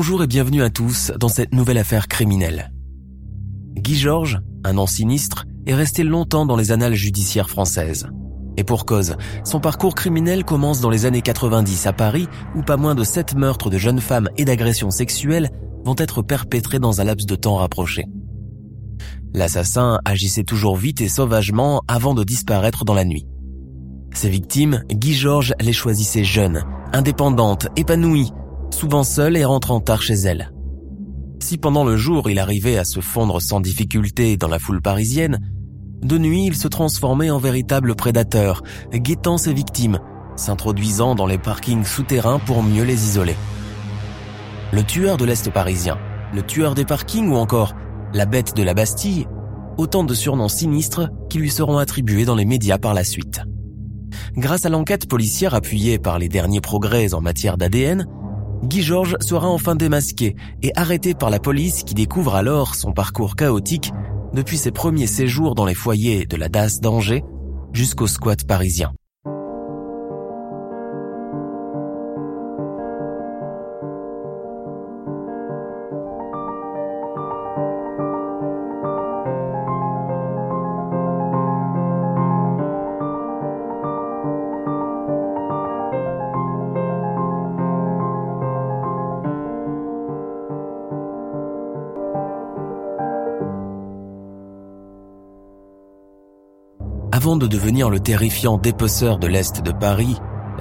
Bonjour et bienvenue à tous dans cette nouvelle affaire criminelle. Guy Georges, un nom sinistre, est resté longtemps dans les annales judiciaires françaises. Et pour cause, son parcours criminel commence dans les années 90 à Paris, où pas moins de sept meurtres de jeunes femmes et d'agressions sexuelles vont être perpétrés dans un laps de temps rapproché. L'assassin agissait toujours vite et sauvagement avant de disparaître dans la nuit. Ses victimes, Guy Georges les choisissait jeunes, indépendantes, épanouies, souvent seule et rentrant tard chez elle. Si pendant le jour il arrivait à se fondre sans difficulté dans la foule parisienne, de nuit il se transformait en véritable prédateur, guettant ses victimes, s'introduisant dans les parkings souterrains pour mieux les isoler. Le tueur de l'Est parisien, le tueur des parkings ou encore la bête de la Bastille, autant de surnoms sinistres qui lui seront attribués dans les médias par la suite. Grâce à l'enquête policière appuyée par les derniers progrès en matière d'ADN, Guy Georges sera enfin démasqué et arrêté par la police qui découvre alors son parcours chaotique depuis ses premiers séjours dans les foyers de la DAS d'Angers jusqu'au squat parisien. Avant de devenir le terrifiant dépeceur de l'Est de Paris,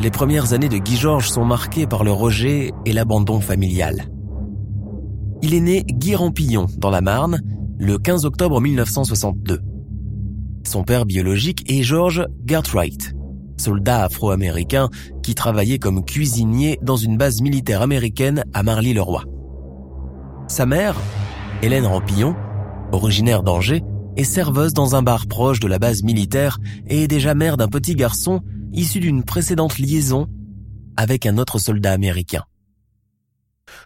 les premières années de Guy Georges sont marquées par le rejet et l'abandon familial. Il est né Guy Rampillon dans la Marne le 15 octobre 1962. Son père biologique est George Gartwright, soldat afro-américain qui travaillait comme cuisinier dans une base militaire américaine à Marly-le-Roi. Sa mère, Hélène Rampillon, originaire d'Angers, est serveuse dans un bar proche de la base militaire et est déjà mère d'un petit garçon issu d'une précédente liaison avec un autre soldat américain.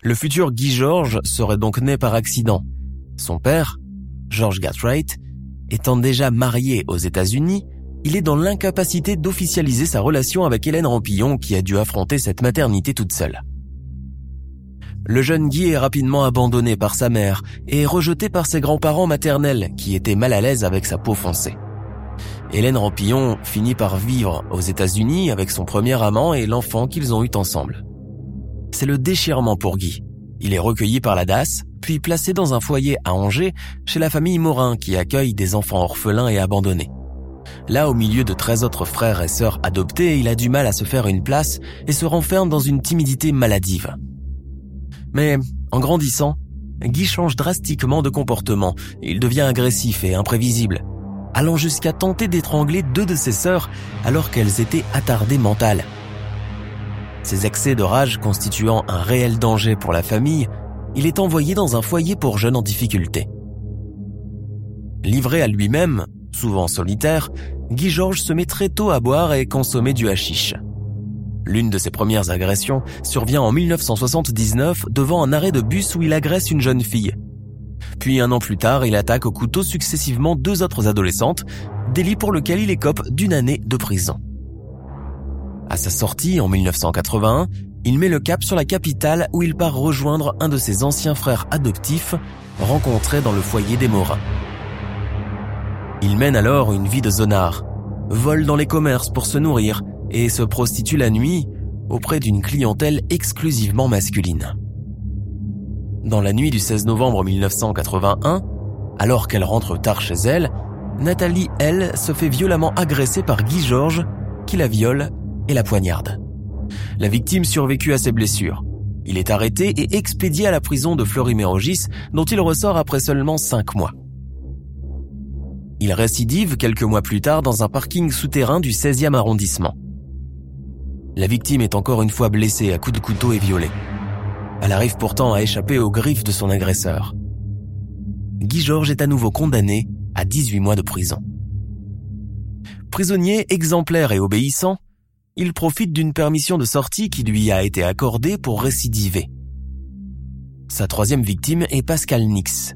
Le futur Guy George serait donc né par accident. Son père, George Gatright, étant déjà marié aux États-Unis, il est dans l'incapacité d'officialiser sa relation avec Hélène Rampillon qui a dû affronter cette maternité toute seule. Le jeune Guy est rapidement abandonné par sa mère et rejeté par ses grands-parents maternels qui étaient mal à l'aise avec sa peau foncée. Hélène Rampillon finit par vivre aux États-Unis avec son premier amant et l'enfant qu'ils ont eu ensemble. C'est le déchirement pour Guy. Il est recueilli par la DAS, puis placé dans un foyer à Angers chez la famille Morin qui accueille des enfants orphelins et abandonnés. Là, au milieu de 13 autres frères et sœurs adoptés, il a du mal à se faire une place et se renferme dans une timidité maladive. Mais en grandissant, Guy change drastiquement de comportement. Il devient agressif et imprévisible, allant jusqu'à tenter d'étrangler deux de ses sœurs alors qu'elles étaient attardées mentales. Ces excès de rage constituant un réel danger pour la famille, il est envoyé dans un foyer pour jeunes en difficulté. Livré à lui-même, souvent solitaire, Guy Georges se met très tôt à boire et consommer du hashish. L'une de ses premières agressions survient en 1979 devant un arrêt de bus où il agresse une jeune fille. Puis un an plus tard, il attaque au couteau successivement deux autres adolescentes, délit pour lequel il écope d'une année de prison. À sa sortie en 1981, il met le cap sur la capitale où il part rejoindre un de ses anciens frères adoptifs rencontrés dans le foyer des Morins. Il mène alors une vie de zonard, vole dans les commerces pour se nourrir et se prostitue la nuit auprès d'une clientèle exclusivement masculine. Dans la nuit du 16 novembre 1981, alors qu'elle rentre tard chez elle, Nathalie, elle, se fait violemment agresser par Guy Georges, qui la viole et la poignarde. La victime survécut à ses blessures. Il est arrêté et expédié à la prison de Fleury-Mérogis, dont il ressort après seulement cinq mois. Il récidive quelques mois plus tard dans un parking souterrain du 16e arrondissement. La victime est encore une fois blessée à coups de couteau et violée. Elle arrive pourtant à échapper aux griffes de son agresseur. Guy Georges est à nouveau condamné à 18 mois de prison. Prisonnier exemplaire et obéissant, il profite d'une permission de sortie qui lui a été accordée pour récidiver. Sa troisième victime est Pascal Nix.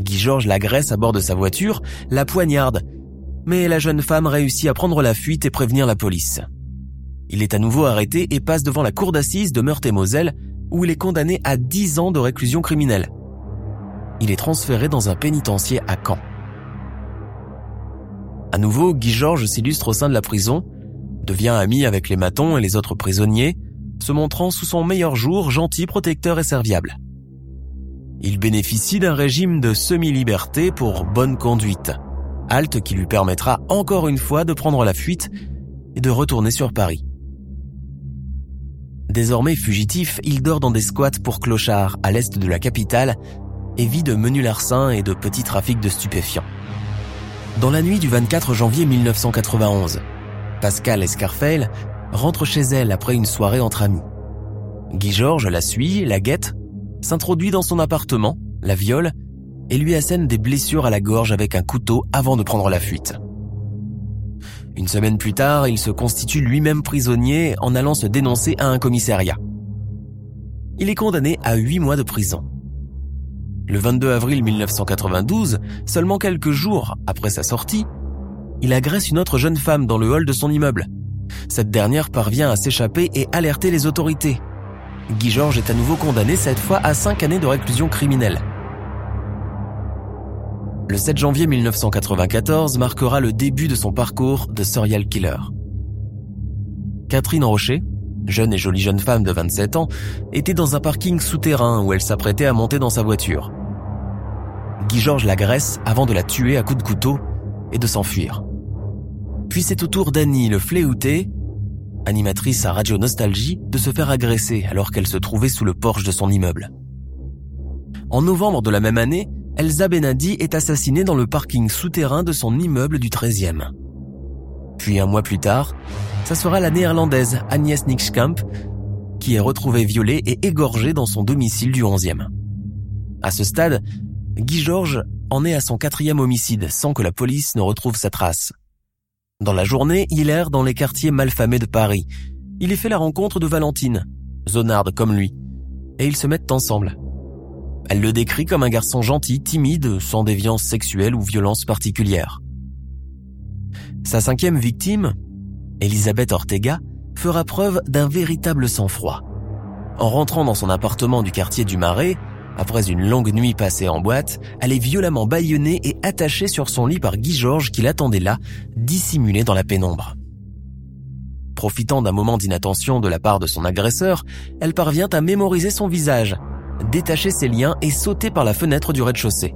Guy Georges l'agresse à bord de sa voiture, la poignarde, mais la jeune femme réussit à prendre la fuite et prévenir la police. Il est à nouveau arrêté et passe devant la cour d'assises de Meurthe-et-Moselle où il est condamné à 10 ans de réclusion criminelle. Il est transféré dans un pénitencier à Caen. À nouveau, Guy Georges s'illustre au sein de la prison, devient ami avec les matons et les autres prisonniers, se montrant sous son meilleur jour gentil, protecteur et serviable. Il bénéficie d'un régime de semi-liberté pour bonne conduite, halte qui lui permettra encore une fois de prendre la fuite et de retourner sur Paris. Désormais fugitif, il dort dans des squats pour clochards à l'est de la capitale et vit de menus larcins et de petits trafics de stupéfiants. Dans la nuit du 24 janvier 1991, Pascal Escarfeil rentre chez elle après une soirée entre amis. Guy Georges la suit, la guette, s'introduit dans son appartement, la viole et lui assène des blessures à la gorge avec un couteau avant de prendre la fuite. Une semaine plus tard, il se constitue lui-même prisonnier en allant se dénoncer à un commissariat. Il est condamné à huit mois de prison. Le 22 avril 1992, seulement quelques jours après sa sortie, il agresse une autre jeune femme dans le hall de son immeuble. Cette dernière parvient à s'échapper et alerter les autorités. Guy Georges est à nouveau condamné cette fois à cinq années de réclusion criminelle. Le 7 janvier 1994 marquera le début de son parcours de serial killer. Catherine Rocher, jeune et jolie jeune femme de 27 ans, était dans un parking souterrain où elle s'apprêtait à monter dans sa voiture. Guy Georges l'agresse avant de la tuer à coups de couteau et de s'enfuir. Puis c'est au tour d'Annie le fléouté, animatrice à Radio Nostalgie, de se faire agresser alors qu'elle se trouvait sous le porche de son immeuble. En novembre de la même année, Elsa Benadi est assassinée dans le parking souterrain de son immeuble du 13e. Puis un mois plus tard, ça sera la néerlandaise Agnès Nixkamp qui est retrouvée violée et égorgée dans son domicile du 11e. À ce stade, Guy Georges en est à son quatrième homicide sans que la police ne retrouve sa trace. Dans la journée, il erre dans les quartiers malfamés de Paris. Il y fait la rencontre de Valentine, zonarde comme lui, et ils se mettent ensemble. Elle le décrit comme un garçon gentil, timide, sans déviance sexuelle ou violence particulière. Sa cinquième victime, Elisabeth Ortega, fera preuve d'un véritable sang-froid. En rentrant dans son appartement du quartier du Marais, après une longue nuit passée en boîte, elle est violemment bâillonnée et attachée sur son lit par Guy Georges qui l'attendait là, dissimulé dans la pénombre. Profitant d'un moment d'inattention de la part de son agresseur, elle parvient à mémoriser son visage détacher ses liens et sauter par la fenêtre du rez-de-chaussée.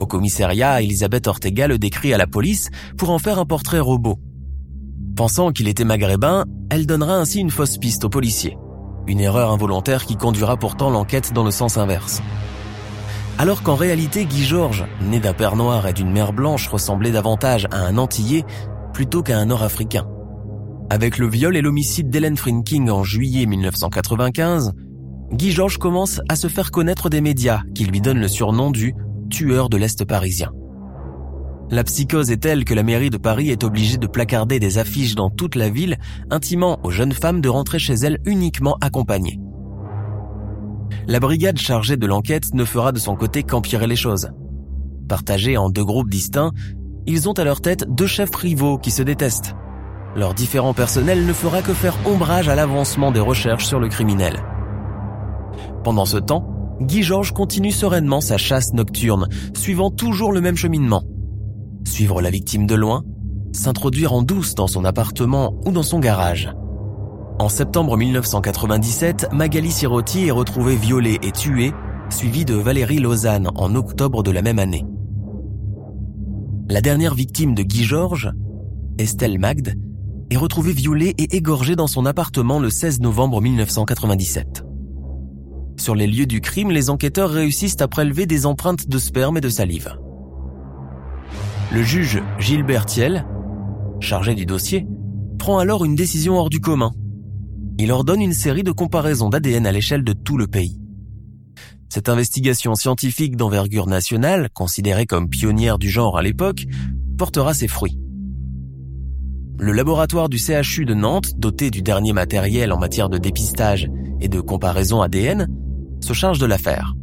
Au commissariat, Elisabeth Ortega le décrit à la police pour en faire un portrait robot. Pensant qu'il était maghrébin, elle donnera ainsi une fausse piste aux policiers. Une erreur involontaire qui conduira pourtant l'enquête dans le sens inverse. Alors qu'en réalité, Guy Georges, né d'un père noir et d'une mère blanche, ressemblait davantage à un Antillais plutôt qu'à un Nord-Africain. Avec le viol et l'homicide d'Hélène Frinking en juillet 1995, Guy Georges commence à se faire connaître des médias qui lui donnent le surnom du tueur de l'Est parisien. La psychose est telle que la mairie de Paris est obligée de placarder des affiches dans toute la ville, intimant aux jeunes femmes de rentrer chez elles uniquement accompagnées. La brigade chargée de l'enquête ne fera de son côté qu'empirer les choses. Partagés en deux groupes distincts, ils ont à leur tête deux chefs rivaux qui se détestent. Leur différent personnel ne fera que faire ombrage à l'avancement des recherches sur le criminel. Pendant ce temps, Guy Georges continue sereinement sa chasse nocturne, suivant toujours le même cheminement. Suivre la victime de loin, s'introduire en douce dans son appartement ou dans son garage. En septembre 1997, Magali Sirotti est retrouvée violée et tuée, suivie de Valérie Lausanne en octobre de la même année. La dernière victime de Guy Georges, Estelle Magde, est retrouvée violée et égorgée dans son appartement le 16 novembre 1997. Sur les lieux du crime, les enquêteurs réussissent à prélever des empreintes de sperme et de salive. Le juge Gilbert Thiel, chargé du dossier, prend alors une décision hors du commun. Il ordonne une série de comparaisons d'ADN à l'échelle de tout le pays. Cette investigation scientifique d'envergure nationale, considérée comme pionnière du genre à l'époque, portera ses fruits. Le laboratoire du CHU de Nantes, doté du dernier matériel en matière de dépistage et de comparaison ADN, se charge de l'affaire.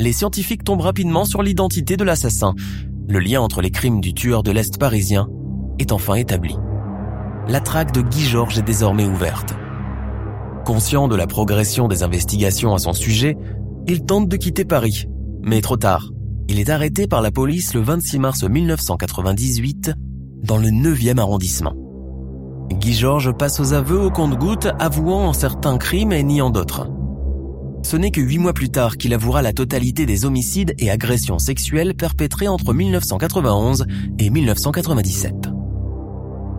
Les scientifiques tombent rapidement sur l'identité de l'assassin. Le lien entre les crimes du tueur de l'Est parisien est enfin établi. La traque de Guy Georges est désormais ouverte. Conscient de la progression des investigations à son sujet, il tente de quitter Paris. Mais trop tard. Il est arrêté par la police le 26 mars 1998 dans le 9e arrondissement. Guy Georges passe aux aveux au compte-gouttes, avouant en certains crimes et niant d'autres. Ce n'est que huit mois plus tard qu'il avouera la totalité des homicides et agressions sexuelles perpétrés entre 1991 et 1997.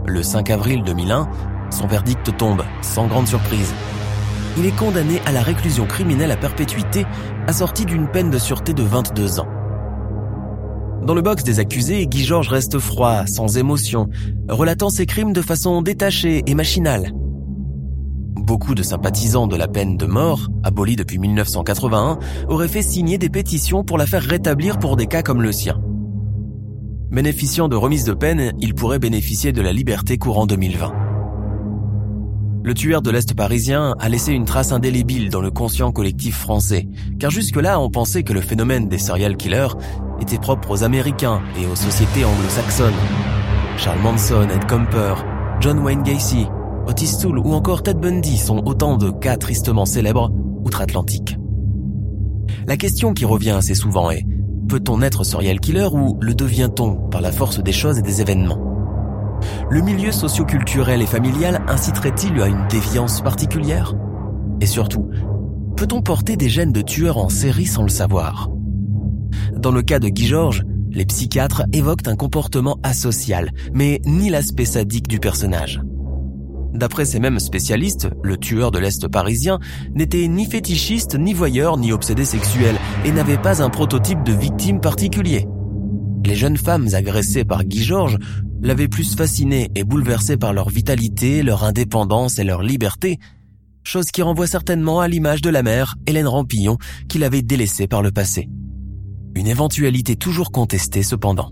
Le 5 avril 2001, son verdict tombe, sans grande surprise. Il est condamné à la réclusion criminelle à perpétuité, assortie d'une peine de sûreté de 22 ans. Dans le box des accusés, Guy Georges reste froid, sans émotion, relatant ses crimes de façon détachée et machinale. Beaucoup de sympathisants de la peine de mort, abolie depuis 1981, auraient fait signer des pétitions pour la faire rétablir pour des cas comme le sien. Bénéficiant de remise de peine, il pourrait bénéficier de la liberté courant 2020. Le tueur de l'Est parisien a laissé une trace indélébile dans le conscient collectif français, car jusque-là on pensait que le phénomène des serial killers était propre aux Américains et aux sociétés anglo-saxonnes. Charles Manson, Ed Comper, John Wayne Gacy, Otis Toole ou encore Ted Bundy sont autant de cas tristement célèbres outre-Atlantique. La question qui revient assez souvent est, peut-on être serial killer ou le devient-on par la force des choses et des événements? Le milieu socioculturel et familial inciterait-il à une déviance particulière? Et surtout, peut-on porter des gènes de tueur en série sans le savoir? Dans le cas de Guy Georges, les psychiatres évoquent un comportement asocial, mais ni l'aspect sadique du personnage. D'après ces mêmes spécialistes, le tueur de l'Est parisien n'était ni fétichiste, ni voyeur, ni obsédé sexuel, et n'avait pas un prototype de victime particulier. Les jeunes femmes agressées par Guy Georges l'avaient plus fasciné et bouleversé par leur vitalité, leur indépendance et leur liberté, chose qui renvoie certainement à l'image de la mère, Hélène Rampillon, qu'il avait délaissée par le passé. Une éventualité toujours contestée cependant.